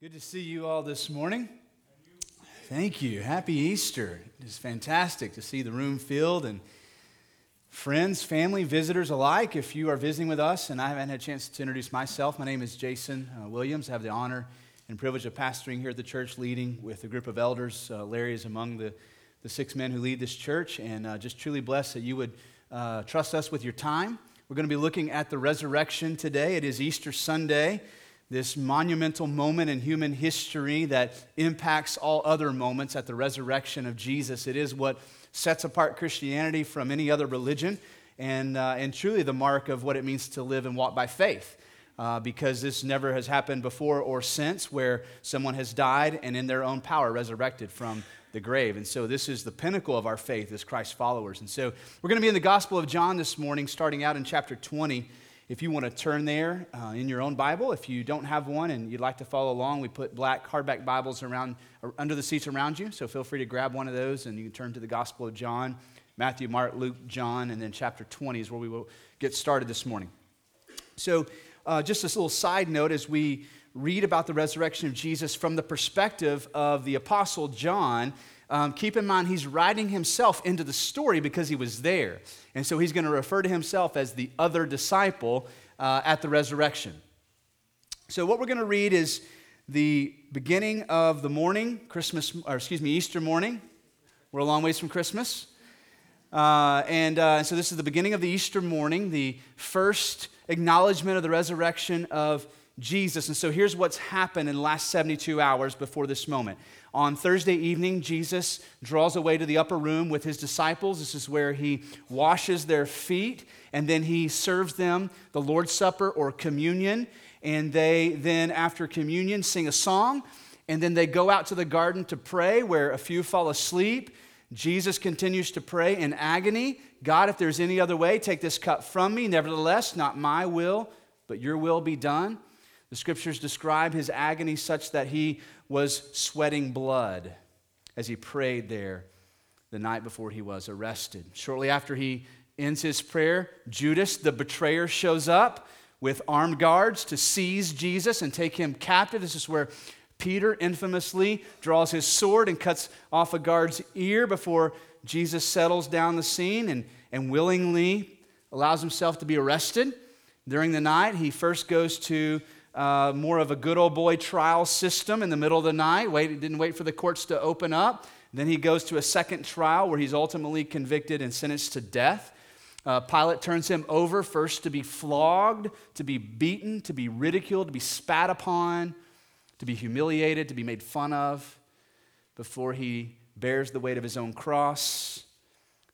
Good to see you all this morning. Thank you. Happy Easter. It's fantastic to see the room filled and friends, family, visitors alike. If you are visiting with us and I haven't had a chance to introduce myself, my name is Jason uh, Williams. I have the honor and privilege of pastoring here at the church, leading with a group of elders. Uh, Larry is among the, the six men who lead this church, and uh, just truly blessed that you would uh, trust us with your time. We're going to be looking at the resurrection today. It is Easter Sunday this monumental moment in human history that impacts all other moments at the resurrection of Jesus. It is what sets apart Christianity from any other religion and, uh, and truly the mark of what it means to live and walk by faith. Uh, because this never has happened before or since where someone has died and in their own power resurrected from the grave. And so this is the pinnacle of our faith as Christ followers. And so we're going to be in the Gospel of John this morning, starting out in chapter 20. If you want to turn there uh, in your own Bible, if you don't have one and you'd like to follow along, we put black hardback Bibles around under the seats around you. So feel free to grab one of those and you can turn to the Gospel of John, Matthew, Mark, Luke, John, and then chapter 20 is where we will get started this morning. So, uh, just this little side note as we read about the resurrection of Jesus from the perspective of the Apostle John, um, keep in mind he's writing himself into the story because he was there. And so he's going to refer to himself as the other disciple uh, at the resurrection. So, what we're going to read is the beginning of the morning, Christmas, or excuse me, Easter morning. We're a long ways from Christmas. Uh, and uh, so, this is the beginning of the Easter morning, the first acknowledgement of the resurrection of Jesus. And so, here's what's happened in the last 72 hours before this moment. On Thursday evening, Jesus draws away to the upper room with his disciples. This is where he washes their feet and then he serves them the Lord's Supper or communion. And they then, after communion, sing a song. And then they go out to the garden to pray, where a few fall asleep. Jesus continues to pray in agony God, if there's any other way, take this cup from me. Nevertheless, not my will, but your will be done. The scriptures describe his agony such that he was sweating blood as he prayed there the night before he was arrested. Shortly after he ends his prayer, Judas, the betrayer, shows up with armed guards to seize Jesus and take him captive. This is where Peter infamously draws his sword and cuts off a guard's ear before Jesus settles down the scene and, and willingly allows himself to be arrested. During the night, he first goes to uh, more of a good old boy trial system in the middle of the night. Wait, didn't wait for the courts to open up. Then he goes to a second trial where he's ultimately convicted and sentenced to death. Uh, Pilate turns him over first to be flogged, to be beaten, to be ridiculed, to be spat upon, to be humiliated, to be made fun of, before he bears the weight of his own cross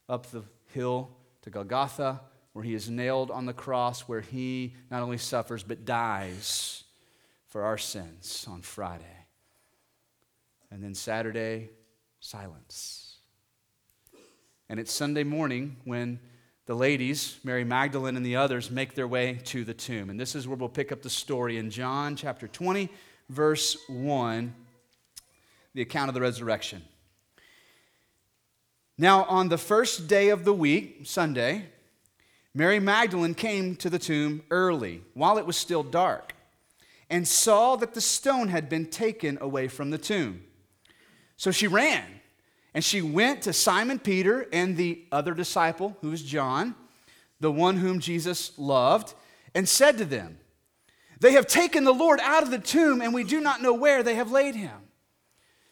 up the hill to Golgotha, where he is nailed on the cross, where he not only suffers but dies for our sins on Friday. And then Saturday, silence. And it's Sunday morning when the ladies, Mary Magdalene and the others, make their way to the tomb. And this is where we'll pick up the story in John chapter 20, verse 1, the account of the resurrection. Now, on the first day of the week, Sunday, Mary Magdalene came to the tomb early, while it was still dark, and saw that the stone had been taken away from the tomb. So she ran, and she went to Simon Peter and the other disciple, who was John, the one whom Jesus loved, and said to them, They have taken the Lord out of the tomb, and we do not know where they have laid him.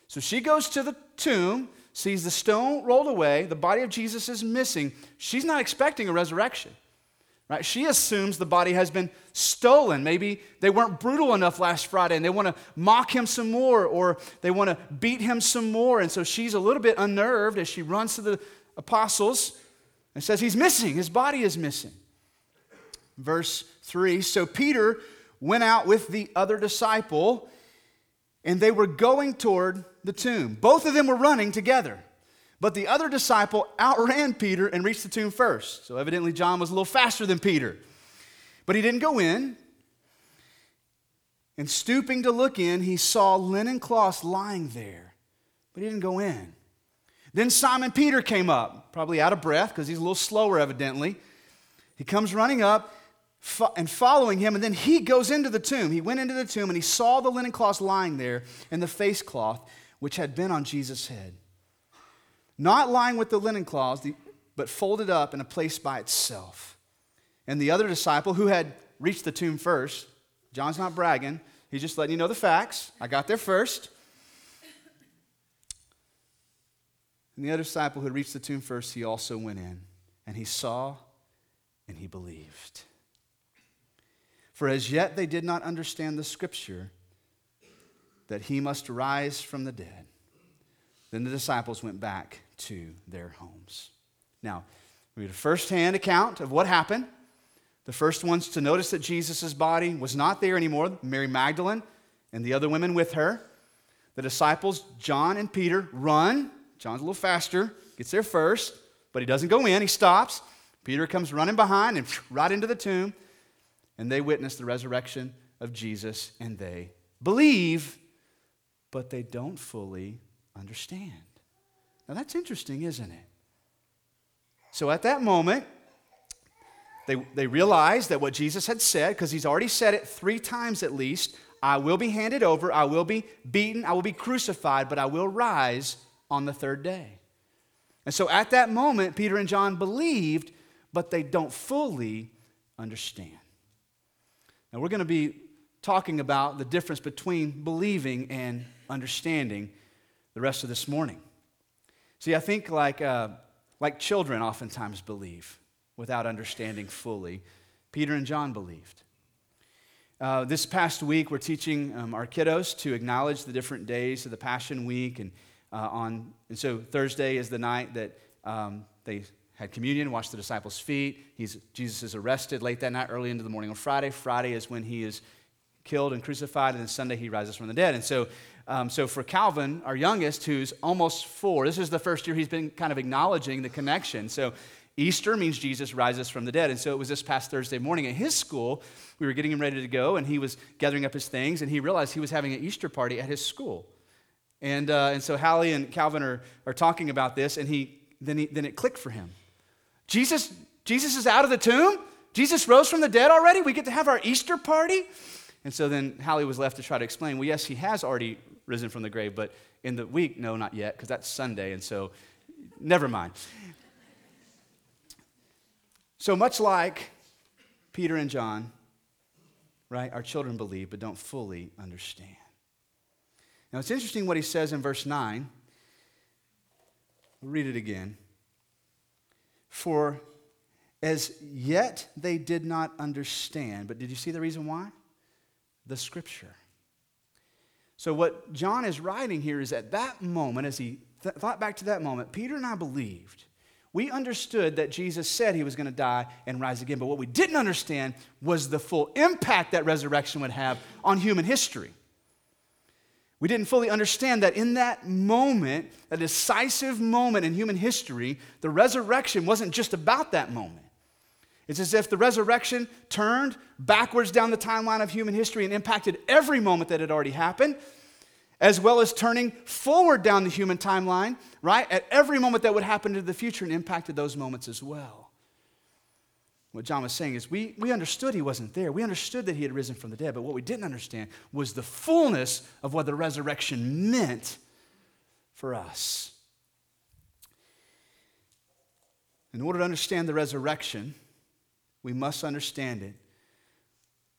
So she goes to the tomb sees the stone rolled away, the body of Jesus is missing, she's not expecting a resurrection. Right? She assumes the body has been stolen. Maybe they weren't brutal enough last Friday and they want to mock him some more or they want to beat him some more. And so she's a little bit unnerved as she runs to the apostles and says, He's missing, his body is missing. Verse 3 So Peter went out with the other disciple and they were going toward the tomb. Both of them were running together. But the other disciple outran Peter and reached the tomb first. So evidently, John was a little faster than Peter. But he didn't go in. And stooping to look in, he saw linen cloths lying there. But he didn't go in. Then Simon Peter came up, probably out of breath because he's a little slower, evidently. He comes running up, and following him. And then he goes into the tomb. He went into the tomb and he saw the linen cloths lying there and the face cloth which had been on Jesus' head. Not lying with the linen cloths, but folded up in a place by itself. And the other disciple who had reached the tomb first, John's not bragging, he's just letting you know the facts. I got there first. And the other disciple who had reached the tomb first, he also went in, and he saw and he believed. For as yet they did not understand the scripture that he must rise from the dead. Then the disciples went back to their homes. Now, we have a first hand account of what happened. The first ones to notice that Jesus' body was not there anymore Mary Magdalene and the other women with her. The disciples, John and Peter, run. John's a little faster, gets there first, but he doesn't go in, he stops. Peter comes running behind and right into the tomb, and they witness the resurrection of Jesus, and they believe, but they don't fully understand. Now that's interesting, isn't it? So at that moment, they, they realized that what Jesus had said, because he's already said it three times at least I will be handed over, I will be beaten, I will be crucified, but I will rise on the third day. And so at that moment, Peter and John believed, but they don't fully understand. Now we're going to be talking about the difference between believing and understanding the rest of this morning. See, I think like, uh, like children oftentimes believe without understanding fully. Peter and John believed. Uh, this past week, we're teaching um, our kiddos to acknowledge the different days of the Passion Week. And, uh, on, and so Thursday is the night that um, they had communion, washed the disciples' feet. He's, Jesus is arrested late that night, early into the morning on Friday. Friday is when he is killed and crucified, and then Sunday he rises from the dead. And so, um, so for Calvin, our youngest, who's almost four, this is the first year he's been kind of acknowledging the connection. So Easter means Jesus rises from the dead. And so it was this past Thursday morning at his school. We were getting him ready to go, and he was gathering up his things, and he realized he was having an Easter party at his school. And, uh, and so Hallie and Calvin are, are talking about this, and he, then, he, then it clicked for him. Jesus, Jesus is out of the tomb? Jesus rose from the dead already? We get to have our Easter party? And so then Hallie was left to try to explain, well, yes, he has already risen from the grave, but in the week, no, not yet, because that's Sunday, and so never mind. So much like Peter and John, right, our children believe but don't fully understand. Now it's interesting what he says in verse 9. We'll read it again. For as yet they did not understand, but did you see the reason why? The scripture. So, what John is writing here is at that moment, as he th- thought back to that moment, Peter and I believed we understood that Jesus said he was going to die and rise again, but what we didn't understand was the full impact that resurrection would have on human history. We didn't fully understand that in that moment, a decisive moment in human history, the resurrection wasn't just about that moment. It's as if the resurrection turned backwards down the timeline of human history and impacted every moment that had already happened as well as turning forward down the human timeline, right, at every moment that would happen into the future and impacted those moments as well. What John was saying is we, we understood he wasn't there. We understood that he had risen from the dead, but what we didn't understand was the fullness of what the resurrection meant for us. In order to understand the resurrection, we must understand it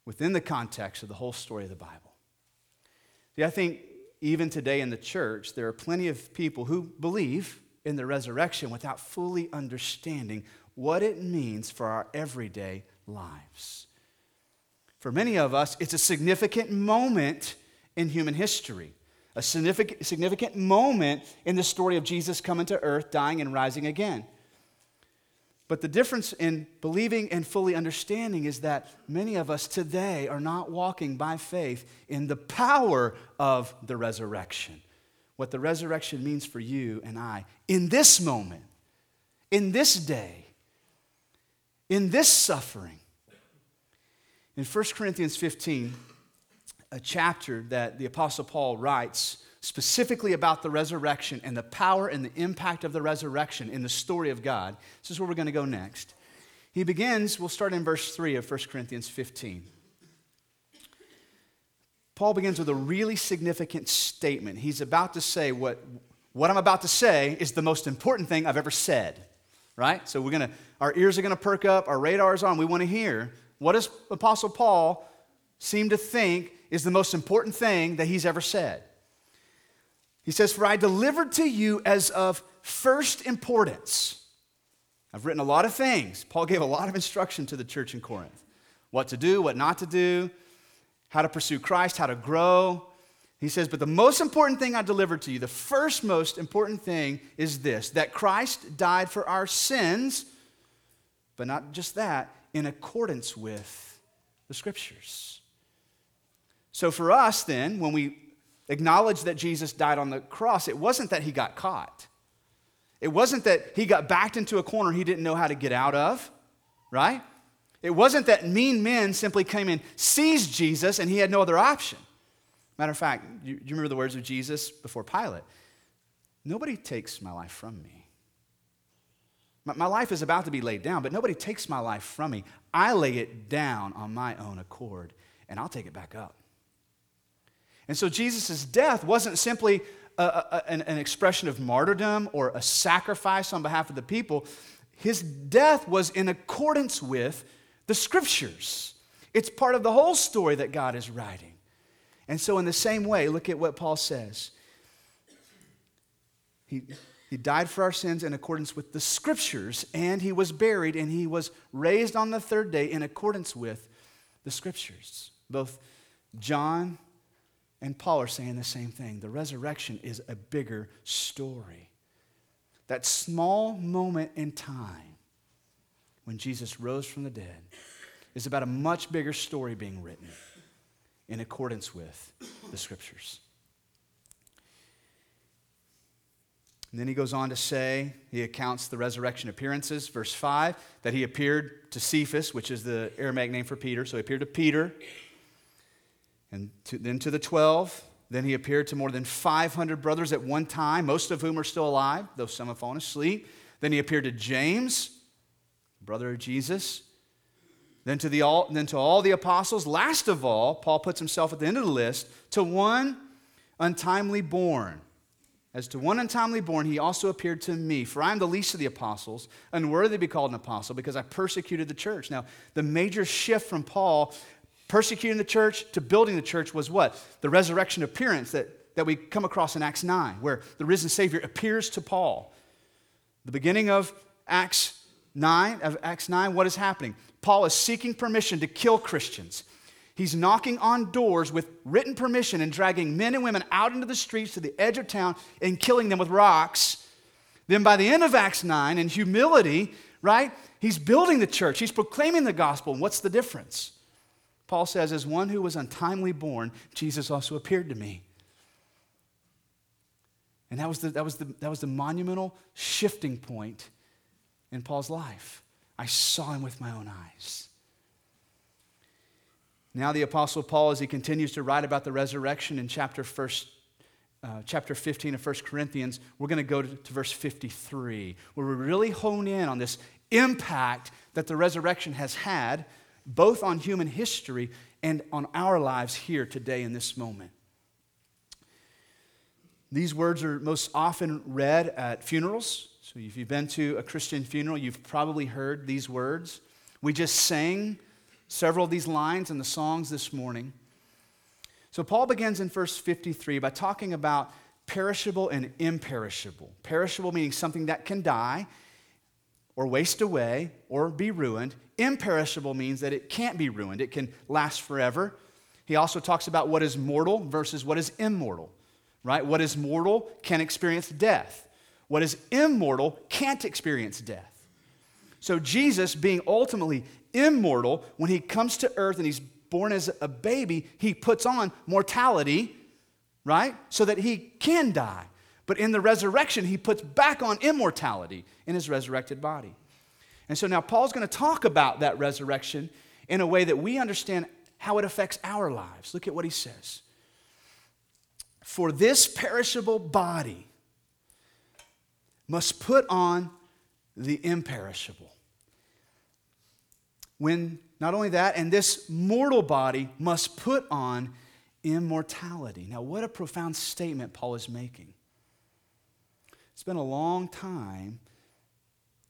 within the context of the whole story of the Bible. See, I think even today in the church, there are plenty of people who believe in the resurrection without fully understanding what it means for our everyday lives. For many of us, it's a significant moment in human history, a significant, significant moment in the story of Jesus coming to earth, dying, and rising again. But the difference in believing and fully understanding is that many of us today are not walking by faith in the power of the resurrection. What the resurrection means for you and I in this moment, in this day, in this suffering. In 1 Corinthians 15, a chapter that the Apostle Paul writes specifically about the resurrection and the power and the impact of the resurrection in the story of God. This is where we're going to go next. He begins, we'll start in verse 3 of 1 Corinthians 15. Paul begins with a really significant statement. He's about to say what, what I'm about to say is the most important thing I've ever said, right? So we're gonna, our ears are gonna perk up, our radar is on. We wanna hear what does Apostle Paul seem to think is the most important thing that he's ever said. He says, For I delivered to you as of first importance. I've written a lot of things. Paul gave a lot of instruction to the church in Corinth what to do, what not to do, how to pursue Christ, how to grow. He says, But the most important thing I delivered to you, the first most important thing is this that Christ died for our sins, but not just that, in accordance with the scriptures. So for us, then, when we acknowledge that Jesus died on the cross, it wasn't that he got caught. It wasn't that he got backed into a corner he didn't know how to get out of, right? It wasn't that mean men simply came and seized Jesus and he had no other option. Matter of fact, you, you remember the words of Jesus before Pilate? Nobody takes my life from me. My, my life is about to be laid down, but nobody takes my life from me. I lay it down on my own accord, and I'll take it back up. And so Jesus' death wasn't simply a, a, an, an expression of martyrdom or a sacrifice on behalf of the people. His death was in accordance with the scriptures. It's part of the whole story that God is writing. And so, in the same way, look at what Paul says. He, he died for our sins in accordance with the scriptures, and he was buried, and he was raised on the third day in accordance with the scriptures. Both John and Paul are saying the same thing. The resurrection is a bigger story. That small moment in time when Jesus rose from the dead is about a much bigger story being written in accordance with the scriptures. And then he goes on to say, he accounts the resurrection appearances, verse 5, that he appeared to Cephas, which is the Aramaic name for Peter. So he appeared to Peter, and to, then to the 12. Then he appeared to more than 500 brothers at one time, most of whom are still alive, though some have fallen asleep. Then he appeared to James, brother of Jesus. Then to, the all, then to all the apostles. Last of all, Paul puts himself at the end of the list to one untimely born. As to one untimely born, he also appeared to me. For I am the least of the apostles, unworthy to be called an apostle, because I persecuted the church. Now, the major shift from Paul persecuting the church to building the church was what? The resurrection appearance that, that we come across in Acts 9, where the risen Savior appears to Paul. The beginning of Acts 9, of Acts 9, what is happening? Paul is seeking permission to kill Christians. He's knocking on doors with written permission and dragging men and women out into the streets to the edge of town and killing them with rocks. Then by the end of Acts 9, in humility, right, he's building the church, he's proclaiming the gospel. And what's the difference? Paul says, As one who was untimely born, Jesus also appeared to me. And that was the, that was the, that was the monumental shifting point in Paul's life. I saw him with my own eyes. Now, the Apostle Paul, as he continues to write about the resurrection in chapter, first, uh, chapter 15 of 1 Corinthians, we're going to go to, to verse 53, where we really hone in on this impact that the resurrection has had, both on human history and on our lives here today in this moment. These words are most often read at funerals. So if you've been to a Christian funeral, you've probably heard these words. We just sang several of these lines in the songs this morning. So Paul begins in verse 53 by talking about perishable and imperishable. Perishable meaning something that can die or waste away or be ruined. Imperishable means that it can't be ruined, it can last forever. He also talks about what is mortal versus what is immortal, right? What is mortal can experience death. What is immortal can't experience death. So, Jesus, being ultimately immortal, when he comes to earth and he's born as a baby, he puts on mortality, right? So that he can die. But in the resurrection, he puts back on immortality in his resurrected body. And so now Paul's going to talk about that resurrection in a way that we understand how it affects our lives. Look at what he says. For this perishable body, must put on the imperishable. when not only that, and this mortal body must put on immortality. Now, what a profound statement Paul is making. It's been a long time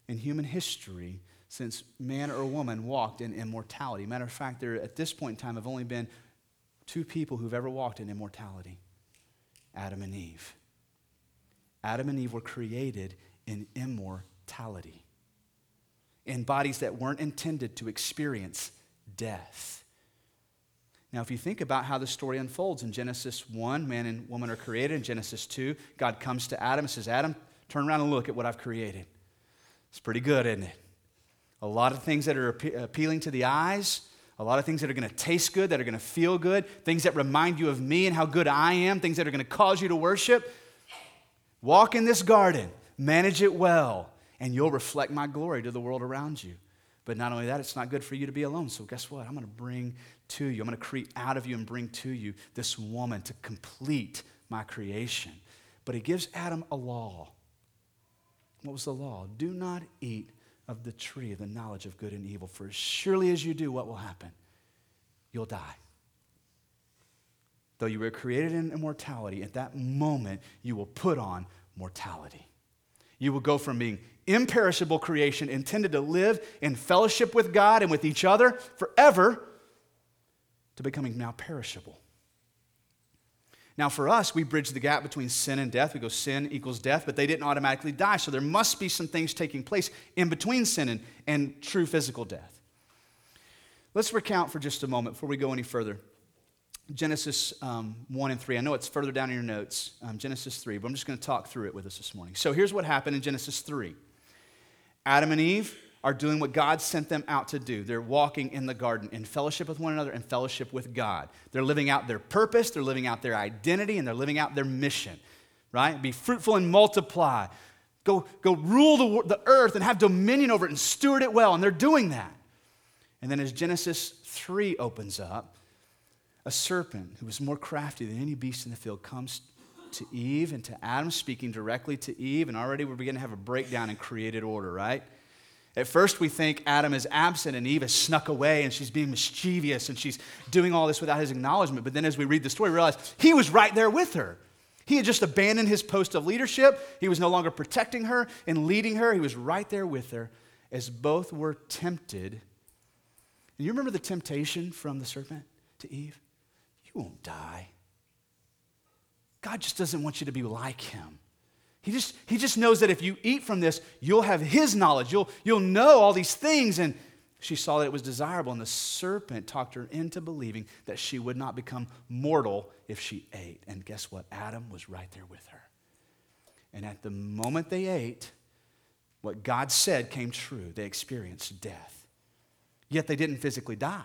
in human history since man or woman walked in immortality. Matter of fact, there at this point in time have only been two people who've ever walked in immortality Adam and Eve. Adam and Eve were created in immortality, in bodies that weren't intended to experience death. Now, if you think about how the story unfolds in Genesis 1, man and woman are created. In Genesis 2, God comes to Adam and says, Adam, turn around and look at what I've created. It's pretty good, isn't it? A lot of things that are appealing to the eyes, a lot of things that are going to taste good, that are going to feel good, things that remind you of me and how good I am, things that are going to cause you to worship. Walk in this garden, manage it well, and you'll reflect my glory to the world around you. But not only that, it's not good for you to be alone. So, guess what? I'm going to bring to you, I'm going to create out of you and bring to you this woman to complete my creation. But he gives Adam a law. What was the law? Do not eat of the tree of the knowledge of good and evil, for as surely as you do, what will happen? You'll die. Though you were created in immortality, at that moment you will put on mortality. You will go from being imperishable creation intended to live in fellowship with God and with each other forever to becoming now perishable. Now, for us, we bridge the gap between sin and death. We go sin equals death, but they didn't automatically die. So there must be some things taking place in between sin and, and true physical death. Let's recount for just a moment before we go any further. Genesis um, 1 and 3. I know it's further down in your notes, um, Genesis 3, but I'm just going to talk through it with us this morning. So here's what happened in Genesis 3 Adam and Eve are doing what God sent them out to do. They're walking in the garden in fellowship with one another and fellowship with God. They're living out their purpose, they're living out their identity, and they're living out their mission, right? Be fruitful and multiply. Go, go rule the, the earth and have dominion over it and steward it well. And they're doing that. And then as Genesis 3 opens up, a serpent who was more crafty than any beast in the field comes to Eve and to Adam, speaking directly to Eve. And already we're beginning to have a breakdown in created order, right? At first, we think Adam is absent and Eve has snuck away and she's being mischievous and she's doing all this without his acknowledgement. But then, as we read the story, we realize he was right there with her. He had just abandoned his post of leadership. He was no longer protecting her and leading her. He was right there with her as both were tempted. And you remember the temptation from the serpent to Eve? You won't die. God just doesn't want you to be like him. He just, he just knows that if you eat from this, you'll have his knowledge. You'll, you'll know all these things. And she saw that it was desirable, and the serpent talked her into believing that she would not become mortal if she ate. And guess what? Adam was right there with her. And at the moment they ate, what God said came true. They experienced death. Yet they didn't physically die.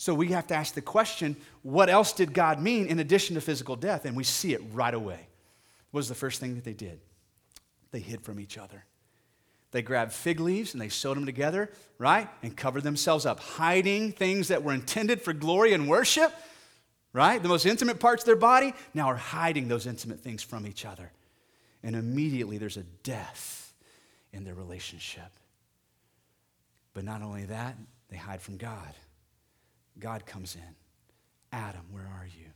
So we have to ask the question what else did God mean in addition to physical death? And we see it right away What was the first thing that they did? They hid from each other. They grabbed fig leaves and they sewed them together, right? And covered themselves up, hiding things that were intended for glory and worship, right? The most intimate parts of their body now are hiding those intimate things from each other. And immediately there's a death in their relationship. But not only that, they hide from God. God comes in. Adam, where are you?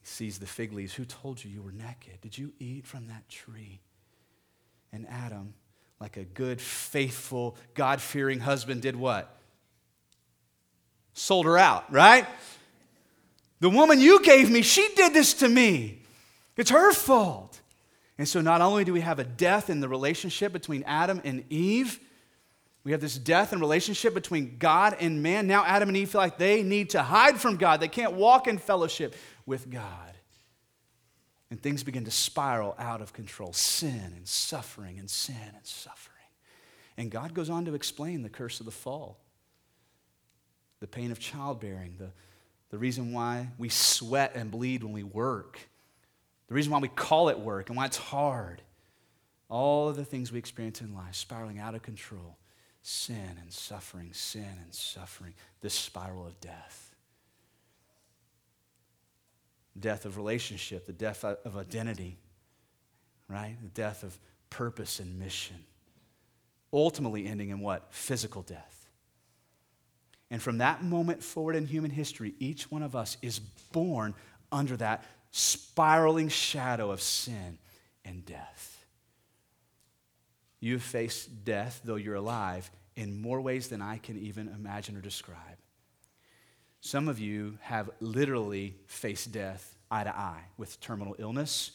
He sees the fig leaves. Who told you you were naked? Did you eat from that tree? And Adam, like a good, faithful, God fearing husband, did what? Sold her out, right? The woman you gave me, she did this to me. It's her fault. And so, not only do we have a death in the relationship between Adam and Eve, we have this death and relationship between God and man. Now, Adam and Eve feel like they need to hide from God. They can't walk in fellowship with God. And things begin to spiral out of control sin and suffering and sin and suffering. And God goes on to explain the curse of the fall, the pain of childbearing, the, the reason why we sweat and bleed when we work, the reason why we call it work and why it's hard. All of the things we experience in life spiraling out of control sin and suffering, sin and suffering, this spiral of death death of relationship, the death of identity, right? The death of purpose and mission. ultimately ending in what? Physical death. And from that moment forward in human history, each one of us is born under that spiraling shadow of sin and death. You have faced death, though you're alive, in more ways than I can even imagine or describe. Some of you have literally faced death eye to eye with terminal illness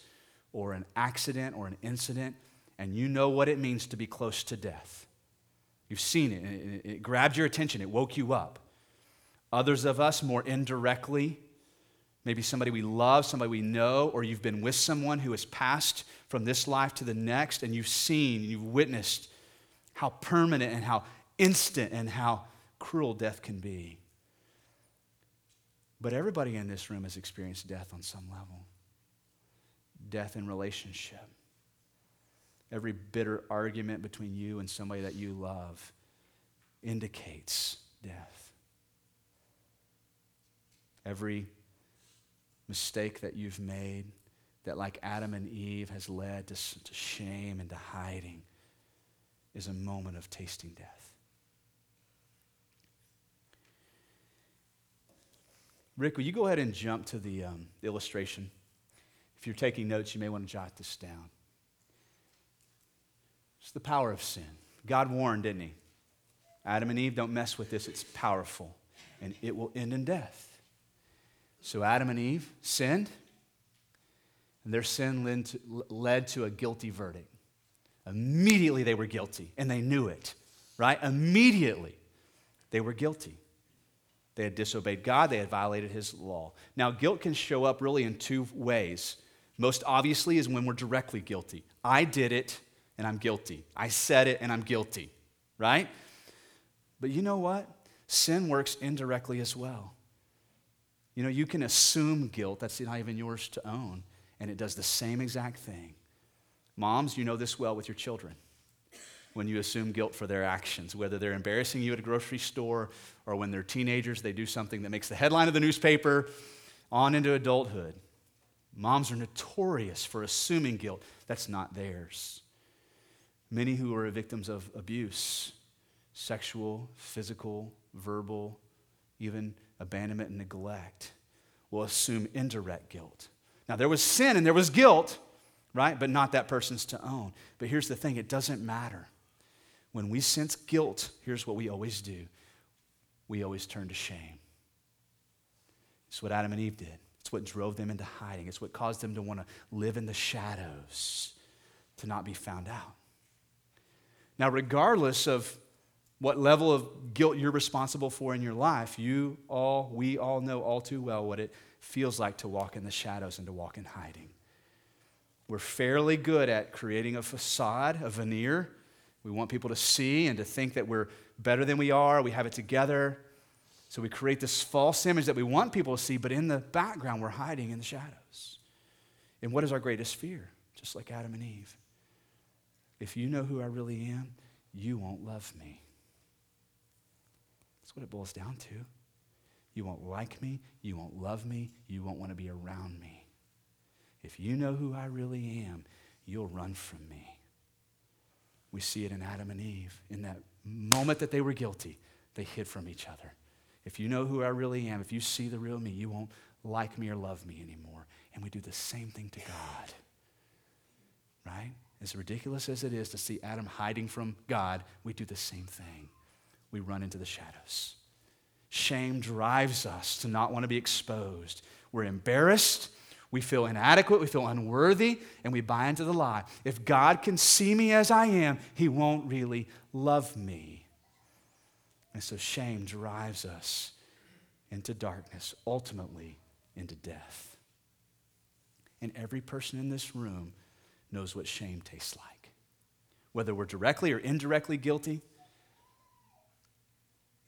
or an accident or an incident, and you know what it means to be close to death. You've seen it, it, it grabbed your attention, it woke you up. Others of us, more indirectly, maybe somebody we love, somebody we know, or you've been with someone who has passed from this life to the next, and you've seen, you've witnessed how permanent and how instant and how cruel death can be. But everybody in this room has experienced death on some level death in relationship. Every bitter argument between you and somebody that you love indicates death. Every mistake that you've made that, like Adam and Eve, has led to, to shame and to hiding is a moment of tasting death. Rick, will you go ahead and jump to the um, illustration? If you're taking notes, you may want to jot this down. It's the power of sin. God warned, didn't he? Adam and Eve, don't mess with this. It's powerful, and it will end in death. So Adam and Eve sinned, and their sin led to, a guilty verdict. Immediately they were guilty, and they knew it, right? Immediately they were guilty. They had disobeyed God, they had violated his law. Now, guilt can show up really in two ways. Most obviously is when we're directly guilty. I did it, and I'm guilty. I said it, and I'm guilty, right? But you know what? Sin works indirectly as well. You know, you can assume guilt, that's not even yours to own, and it does the same exact thing. Moms, you know this well with your children when you assume guilt for their actions, whether they're embarrassing you at a grocery store or when they're teenagers, they do something that makes the headline of the newspaper on into adulthood. Moms are notorious for assuming guilt that's not theirs. Many who are victims of abuse, sexual, physical, verbal, even abandonment and neglect, will assume indirect guilt. Now, there was sin and there was guilt, right? But not that person's to own. But here's the thing it doesn't matter. When we sense guilt, here's what we always do we always turn to shame. It's what Adam and Eve did. It's what drove them into hiding. It's what caused them to want to live in the shadows, to not be found out. Now, regardless of what level of guilt you're responsible for in your life, you all, we all know all too well what it feels like to walk in the shadows and to walk in hiding. We're fairly good at creating a facade, a veneer, we want people to see and to think that we're better than we are, we have it together. So we create this false image that we want people to see, but in the background, we're hiding in the shadows. And what is our greatest fear? Just like Adam and Eve. If you know who I really am, you won't love me. That's what it boils down to. You won't like me, you won't love me, you won't want to be around me. If you know who I really am, you'll run from me. We see it in Adam and Eve. In that moment that they were guilty, they hid from each other. If you know who I really am, if you see the real me, you won't like me or love me anymore. And we do the same thing to God. Right? As ridiculous as it is to see Adam hiding from God, we do the same thing. We run into the shadows. Shame drives us to not want to be exposed. We're embarrassed we feel inadequate, we feel unworthy, and we buy into the lie. If God can see me as I am, He won't really love me. And so shame drives us into darkness, ultimately into death. And every person in this room knows what shame tastes like. Whether we're directly or indirectly guilty,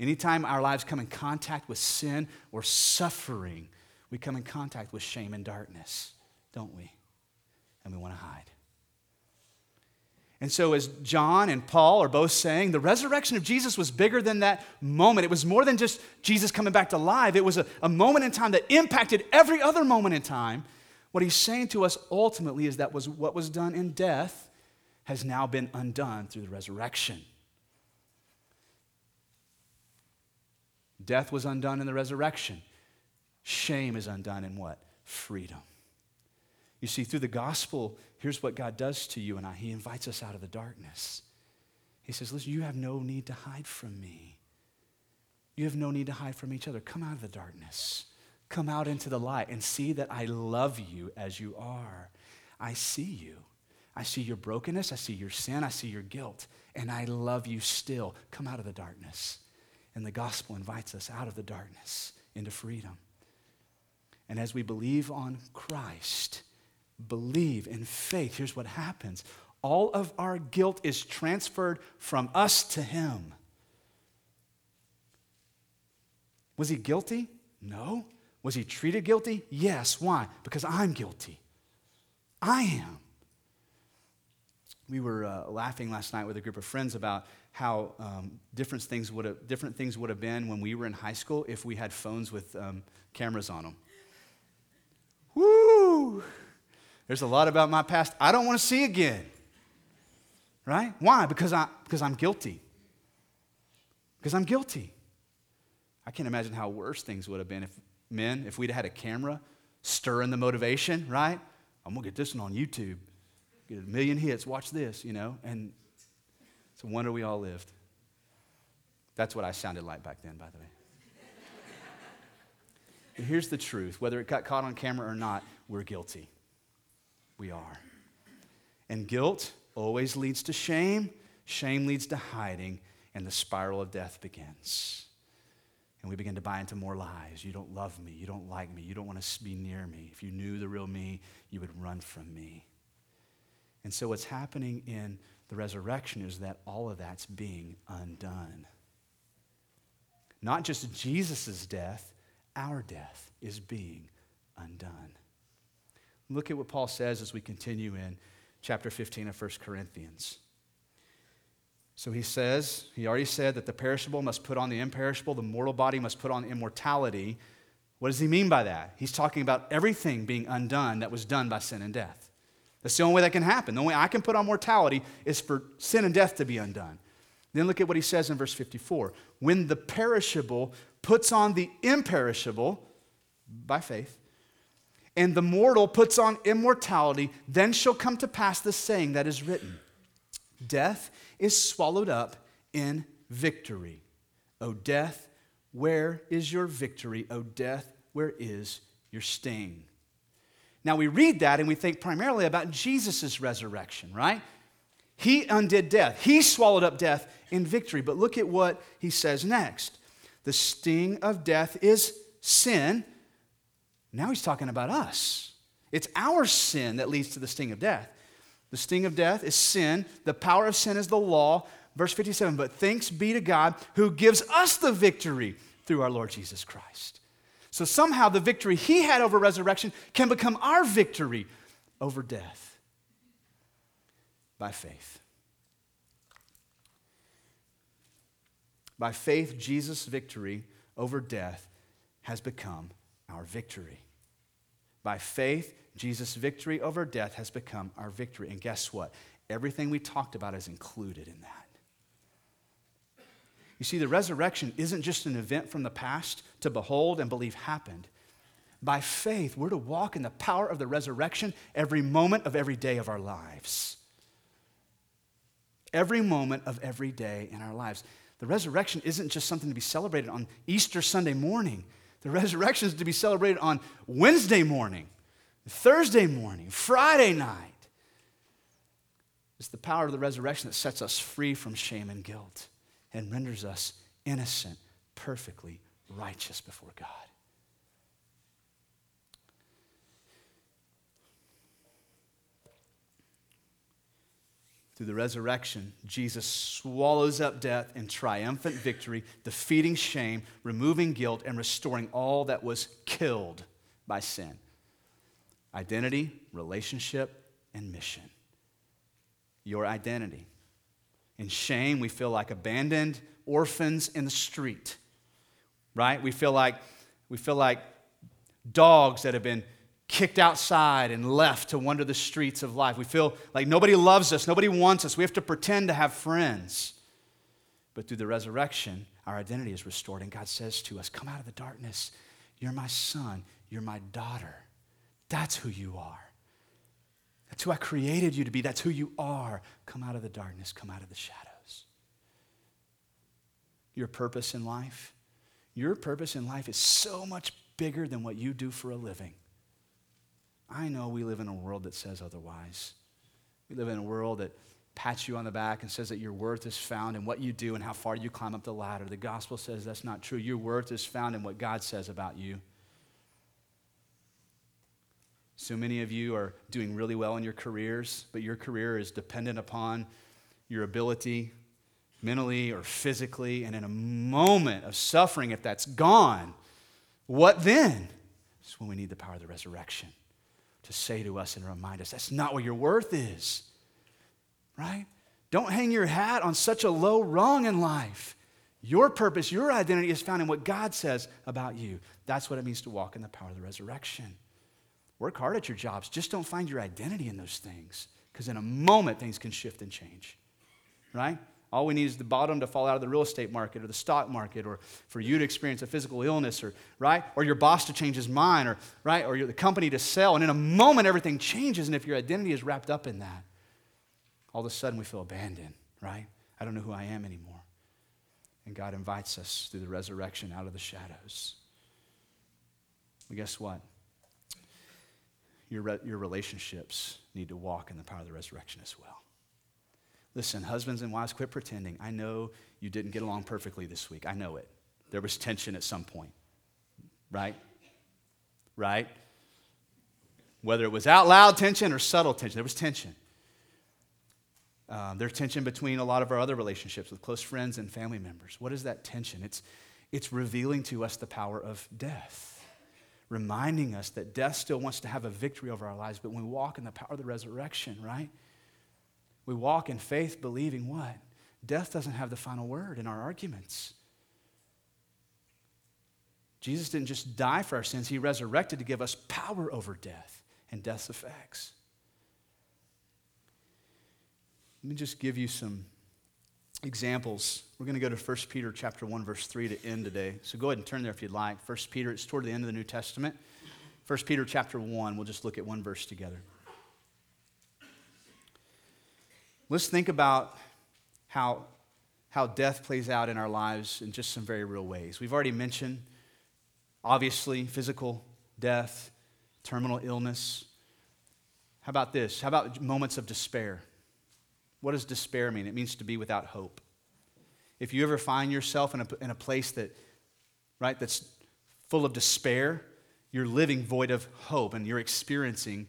anytime our lives come in contact with sin or suffering, we come in contact with shame and darkness, don't we? And we want to hide. And so, as John and Paul are both saying, the resurrection of Jesus was bigger than that moment. It was more than just Jesus coming back to life, it was a, a moment in time that impacted every other moment in time. What he's saying to us ultimately is that was what was done in death has now been undone through the resurrection. Death was undone in the resurrection. Shame is undone in what? Freedom. You see, through the gospel, here's what God does to you and I He invites us out of the darkness. He says, Listen, you have no need to hide from me. You have no need to hide from each other. Come out of the darkness. Come out into the light and see that I love you as you are. I see you. I see your brokenness. I see your sin. I see your guilt. And I love you still. Come out of the darkness. And the gospel invites us out of the darkness into freedom. And as we believe on Christ, believe in faith, here's what happens all of our guilt is transferred from us to Him. Was he guilty? No. Was he treated guilty? Yes. Why? Because I'm guilty. I am. We were uh, laughing last night with a group of friends about how um, different things would have different things would have been when we were in high school if we had phones with um, cameras on them. Woo! There's a lot about my past I don't want to see again. Right? Why? Because I because I'm guilty. Because I'm guilty. I can't imagine how worse things would have been if men, if we'd had a camera stirring the motivation, right? I'm gonna get this one on YouTube. Get a million hits, watch this, you know, and it's a wonder we all lived. That's what I sounded like back then, by the way. but here's the truth whether it got caught on camera or not, we're guilty. We are. And guilt always leads to shame, shame leads to hiding, and the spiral of death begins. And we begin to buy into more lies. You don't love me. You don't like me. You don't want to be near me. If you knew the real me, you would run from me. And so, what's happening in the resurrection is that all of that's being undone. Not just Jesus' death, our death is being undone. Look at what Paul says as we continue in chapter 15 of 1 Corinthians. So he says, he already said that the perishable must put on the imperishable, the mortal body must put on immortality. What does he mean by that? He's talking about everything being undone that was done by sin and death. That's the only way that can happen. The only way I can put on mortality is for sin and death to be undone. Then look at what he says in verse 54. When the perishable puts on the imperishable by faith, and the mortal puts on immortality, then shall come to pass the saying that is written Death is swallowed up in victory. O death, where is your victory? O death, where is your sting? Now we read that and we think primarily about Jesus' resurrection, right? He undid death, he swallowed up death in victory. But look at what he says next the sting of death is sin. Now he's talking about us. It's our sin that leads to the sting of death. The sting of death is sin. The power of sin is the law. Verse 57 But thanks be to God who gives us the victory through our Lord Jesus Christ. So somehow the victory he had over resurrection can become our victory over death by faith. By faith, Jesus' victory over death has become our victory. By faith, Jesus' victory over death has become our victory. And guess what? Everything we talked about is included in that. You see, the resurrection isn't just an event from the past to behold and believe happened. By faith, we're to walk in the power of the resurrection every moment of every day of our lives. Every moment of every day in our lives. The resurrection isn't just something to be celebrated on Easter Sunday morning. The resurrection is to be celebrated on Wednesday morning, Thursday morning, Friday night. It's the power of the resurrection that sets us free from shame and guilt and renders us innocent, perfectly righteous before God. Through the resurrection, Jesus swallows up death in triumphant victory, defeating shame, removing guilt, and restoring all that was killed by sin identity, relationship, and mission. Your identity. In shame, we feel like abandoned orphans in the street, right? We feel like, we feel like dogs that have been kicked outside and left to wander the streets of life. We feel like nobody loves us, nobody wants us. We have to pretend to have friends. But through the resurrection, our identity is restored, and God says to us, Come out of the darkness. You're my son. You're my daughter. That's who you are. That's who I created you to be. That's who you are. Come out of the darkness, come out of the shadows. Your purpose in life, your purpose in life is so much bigger than what you do for a living. I know we live in a world that says otherwise. We live in a world that pats you on the back and says that your worth is found in what you do and how far you climb up the ladder. The gospel says that's not true. Your worth is found in what God says about you. So many of you are doing really well in your careers, but your career is dependent upon your ability mentally or physically. And in a moment of suffering, if that's gone, what then? It's when we need the power of the resurrection to say to us and remind us that's not what your worth is, right? Don't hang your hat on such a low rung in life. Your purpose, your identity is found in what God says about you. That's what it means to walk in the power of the resurrection. Work hard at your jobs. Just don't find your identity in those things because in a moment things can shift and change, right? All we need is the bottom to fall out of the real estate market or the stock market or for you to experience a physical illness or, right? Or your boss to change his mind or, right? Or the company to sell. And in a moment, everything changes. And if your identity is wrapped up in that, all of a sudden we feel abandoned, right? I don't know who I am anymore. And God invites us through the resurrection out of the shadows. Well, guess what? Your, re- your relationships need to walk in the power of the resurrection as well. Listen, husbands and wives, quit pretending. I know you didn't get along perfectly this week. I know it. There was tension at some point, right? Right? Whether it was out loud tension or subtle tension, there was tension. Um, there's tension between a lot of our other relationships with close friends and family members. What is that tension? It's, it's revealing to us the power of death, reminding us that death still wants to have a victory over our lives, but when we walk in the power of the resurrection, right? We walk in faith believing what? Death doesn't have the final word in our arguments. Jesus didn't just die for our sins, He resurrected to give us power over death and death's effects. Let me just give you some examples. We're going to go to 1 Peter chapter 1 verse 3 to end today. So go ahead and turn there if you'd like. 1 Peter it's toward the end of the New Testament. 1 Peter chapter 1, we'll just look at one verse together. Let's think about how, how death plays out in our lives in just some very real ways. We've already mentioned, obviously, physical death, terminal illness. How about this? How about moments of despair? What does despair mean? It means to be without hope. If you ever find yourself in a, in a place that, right, that's full of despair, you're living void of hope and you're experiencing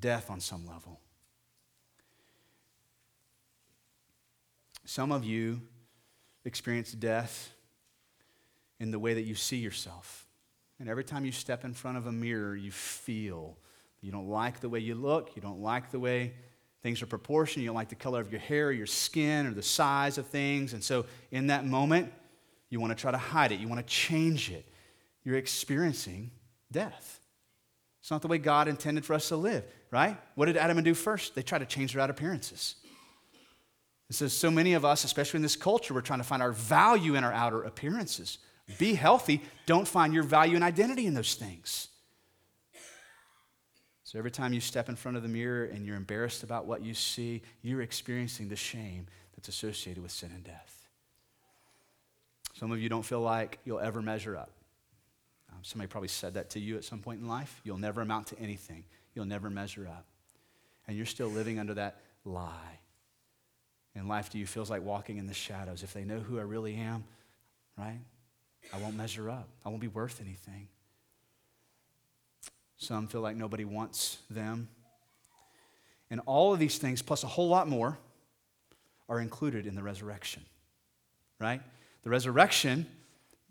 death on some level. Some of you experience death in the way that you see yourself. And every time you step in front of a mirror, you feel you don't like the way you look, you don't like the way things are proportioned, you don't like the color of your hair, or your skin, or the size of things. And so, in that moment, you want to try to hide it, you want to change it. You're experiencing death. It's not the way God intended for us to live, right? What did Adam and do first? They tried to change their outer appearances. It says, so many of us, especially in this culture, we're trying to find our value in our outer appearances. Be healthy. Don't find your value and identity in those things. So every time you step in front of the mirror and you're embarrassed about what you see, you're experiencing the shame that's associated with sin and death. Some of you don't feel like you'll ever measure up. Um, somebody probably said that to you at some point in life. You'll never amount to anything, you'll never measure up. And you're still living under that lie in life do you feel like walking in the shadows? If they know who I really am, right? I won't measure up. I won't be worth anything. Some feel like nobody wants them. And all of these things, plus a whole lot more, are included in the resurrection, right? The resurrection,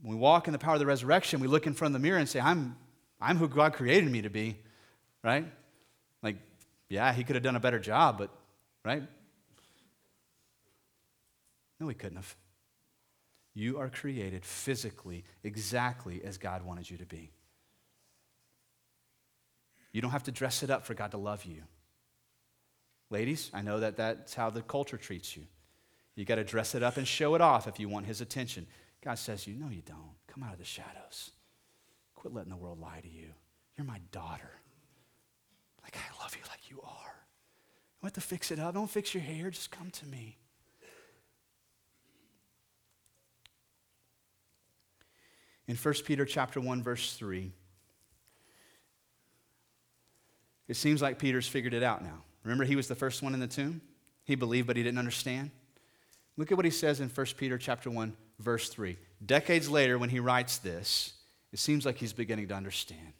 when we walk in the power of the resurrection, we look in front of the mirror and say, I'm, I'm who God created me to be, right? Like, yeah, he could have done a better job, but, right? No, he couldn't have. You are created physically exactly as God wanted you to be. You don't have to dress it up for God to love you. Ladies, I know that that's how the culture treats you. You got to dress it up and show it off if you want his attention. God says you, No, you don't. Come out of the shadows. Quit letting the world lie to you. You're my daughter. Like, I love you like you are. You want to fix it up? Don't fix your hair. Just come to me. In 1 Peter chapter 1, verse 3, it seems like Peter's figured it out now. Remember, he was the first one in the tomb? He believed, but he didn't understand. Look at what he says in 1 Peter chapter 1, verse 3. Decades later, when he writes this, it seems like he's beginning to understand.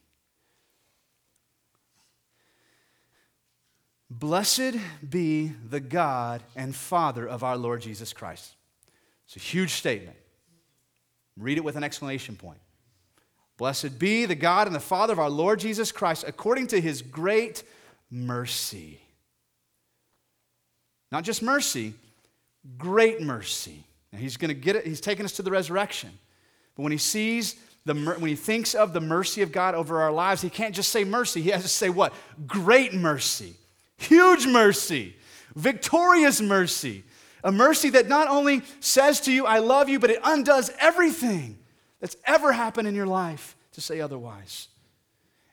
Blessed be the God and Father of our Lord Jesus Christ. It's a huge statement. Read it with an exclamation point. Blessed be the God and the Father of our Lord Jesus Christ, according to his great mercy. Not just mercy, great mercy. Now he's going to get it, he's taking us to the resurrection. But when he sees the, when he thinks of the mercy of God over our lives, he can't just say mercy. He has to say what? Great mercy, huge mercy, victorious mercy. A mercy that not only says to you, I love you, but it undoes everything that's ever happened in your life to say otherwise.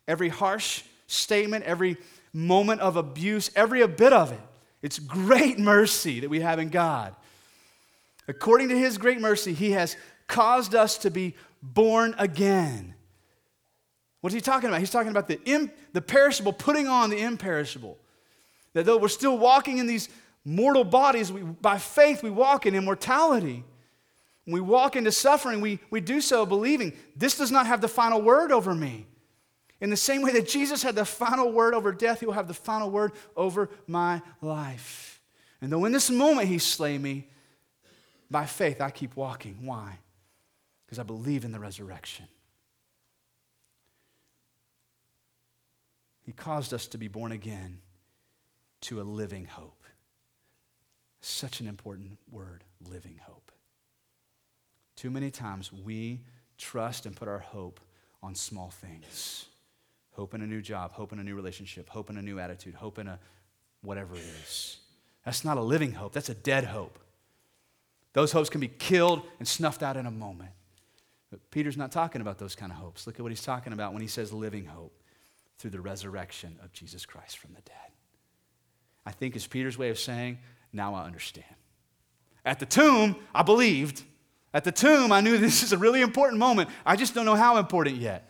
Every harsh statement, every moment of abuse, every bit of it. It's great mercy that we have in God. According to his great mercy, he has caused us to be born again. What's he talking about? He's talking about the, imp- the perishable putting on the imperishable. That though we're still walking in these mortal bodies, we, by faith we walk in immortality. When we walk into suffering, we, we do so believing this does not have the final word over me. In the same way that Jesus had the final word over death, he will have the final word over my life. And though in this moment he slay me, by faith I keep walking. Why? Because I believe in the resurrection. He caused us to be born again to a living hope. Such an important word, living hope. Too many times we trust and put our hope on small things hope in a new job, hope in a new relationship, hope in a new attitude, hope in a whatever it is. That's not a living hope, that's a dead hope. Those hopes can be killed and snuffed out in a moment. But Peter's not talking about those kind of hopes. Look at what he's talking about when he says living hope through the resurrection of Jesus Christ from the dead. I think is Peter's way of saying, now I understand. At the tomb, I believed. At the tomb, I knew this is a really important moment. I just don't know how important yet.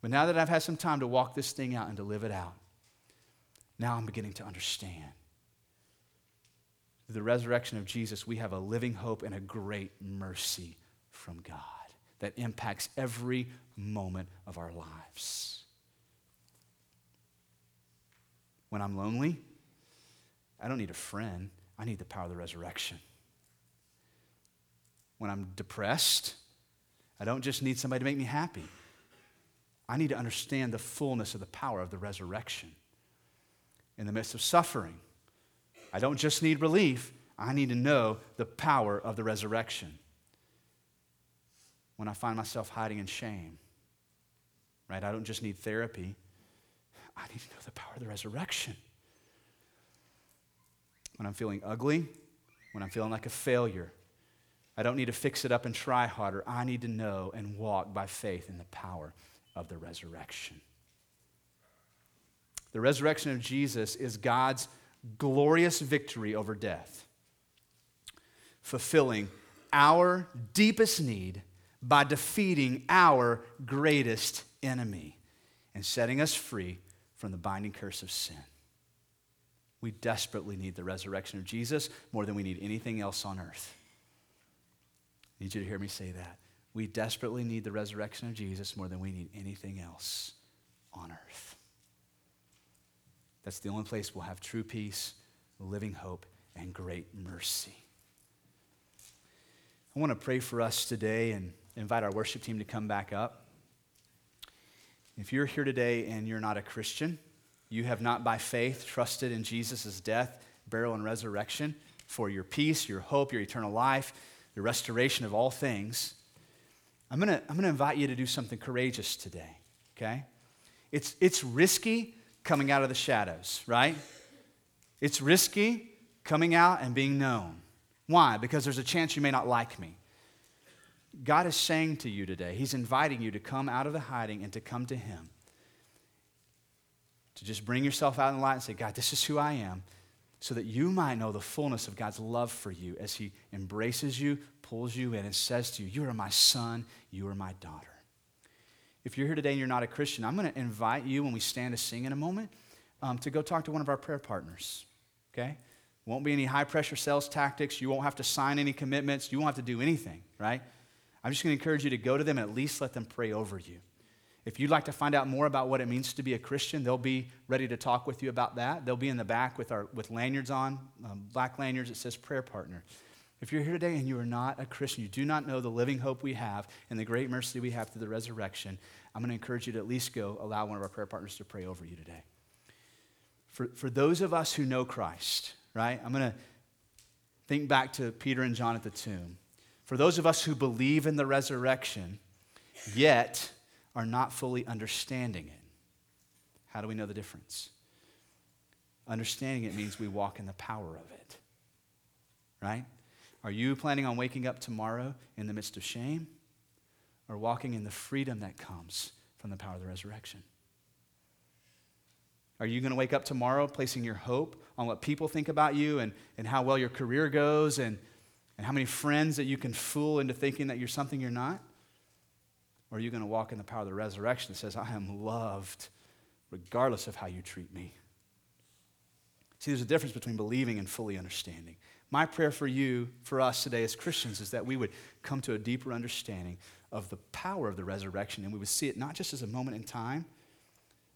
But now that I've had some time to walk this thing out and to live it out, now I'm beginning to understand. Through the resurrection of Jesus, we have a living hope and a great mercy from God that impacts every moment of our lives. When I'm lonely, I don't need a friend, I need the power of the resurrection. When I'm depressed, I don't just need somebody to make me happy. I need to understand the fullness of the power of the resurrection. In the midst of suffering, I don't just need relief, I need to know the power of the resurrection. When I find myself hiding in shame, right? I don't just need therapy, I need to know the power of the resurrection. When I'm feeling ugly, when I'm feeling like a failure, I don't need to fix it up and try harder. I need to know and walk by faith in the power of the resurrection. The resurrection of Jesus is God's glorious victory over death, fulfilling our deepest need by defeating our greatest enemy and setting us free from the binding curse of sin. We desperately need the resurrection of Jesus more than we need anything else on earth. I need you to hear me say that. We desperately need the resurrection of Jesus more than we need anything else on earth. That's the only place we'll have true peace, living hope, and great mercy. I want to pray for us today and invite our worship team to come back up. If you're here today and you're not a Christian, you have not by faith trusted in Jesus' death, burial, and resurrection for your peace, your hope, your eternal life, the restoration of all things, I'm going to I'm going to invite you to do something courageous today, okay? It's, it's risky coming out of the shadows, right? It's risky coming out and being known. Why? Because there's a chance you may not like me. God is saying to you today, He's inviting you to come out of the hiding and to come to Him. To just bring yourself out in the light and say, God, this is who I am, so that you might know the fullness of God's love for you as He embraces you, pulls you in, and says to you, You are my son, you are my daughter. If you're here today and you're not a Christian, I'm going to invite you when we stand to sing in a moment um, to go talk to one of our prayer partners. Okay? Won't be any high pressure sales tactics. You won't have to sign any commitments. You won't have to do anything, right? I'm just going to encourage you to go to them and at least let them pray over you. If you'd like to find out more about what it means to be a Christian, they'll be ready to talk with you about that. They'll be in the back with, our, with lanyards on, um, black lanyards that says prayer partner. If you're here today and you are not a Christian, you do not know the living hope we have and the great mercy we have through the resurrection, I'm going to encourage you to at least go allow one of our prayer partners to pray over you today. For, for those of us who know Christ, right, I'm going to think back to Peter and John at the tomb. For those of us who believe in the resurrection, yet are not fully understanding it, how do we know the difference? Understanding it means we walk in the power of it, right? Are you planning on waking up tomorrow in the midst of shame or walking in the freedom that comes from the power of the resurrection? Are you going to wake up tomorrow placing your hope on what people think about you and, and how well your career goes and, and how many friends that you can fool into thinking that you're something you're not? Or are you going to walk in the power of the resurrection that says, I am loved regardless of how you treat me? See, there's a difference between believing and fully understanding. My prayer for you, for us today as Christians, is that we would come to a deeper understanding of the power of the resurrection and we would see it not just as a moment in time,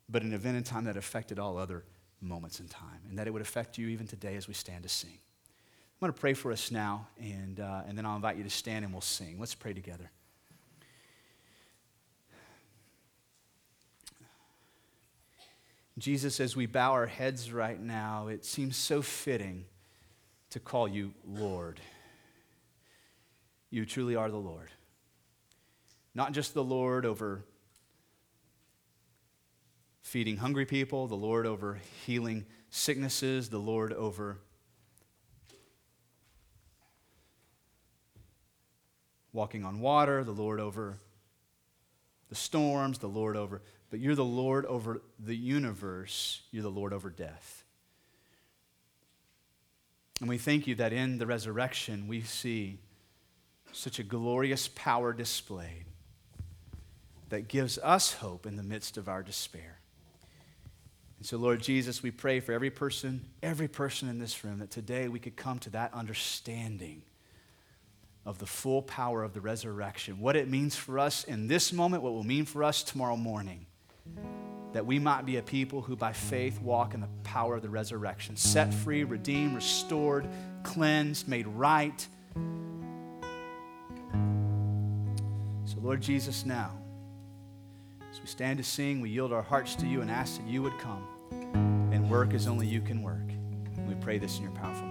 but an event in time that affected all other moments in time, and that it would affect you even today as we stand to sing. I'm going to pray for us now, and, uh, and then I'll invite you to stand and we'll sing. Let's pray together. Jesus, as we bow our heads right now, it seems so fitting to call you Lord. You truly are the Lord. Not just the Lord over feeding hungry people, the Lord over healing sicknesses, the Lord over walking on water, the Lord over the storms, the Lord over, but you're the Lord over the universe, you're the Lord over death. And we thank you that in the resurrection we see such a glorious power displayed that gives us hope in the midst of our despair. And so, Lord Jesus, we pray for every person, every person in this room, that today we could come to that understanding of the full power of the resurrection, what it means for us in this moment, what will mean for us tomorrow morning that we might be a people who by faith walk in the power of the resurrection, set free, redeemed, restored, cleansed, made right. So, Lord Jesus, now, as we stand to sing, we yield our hearts to you and ask that you would come and work as only you can work. We pray this in your powerful name.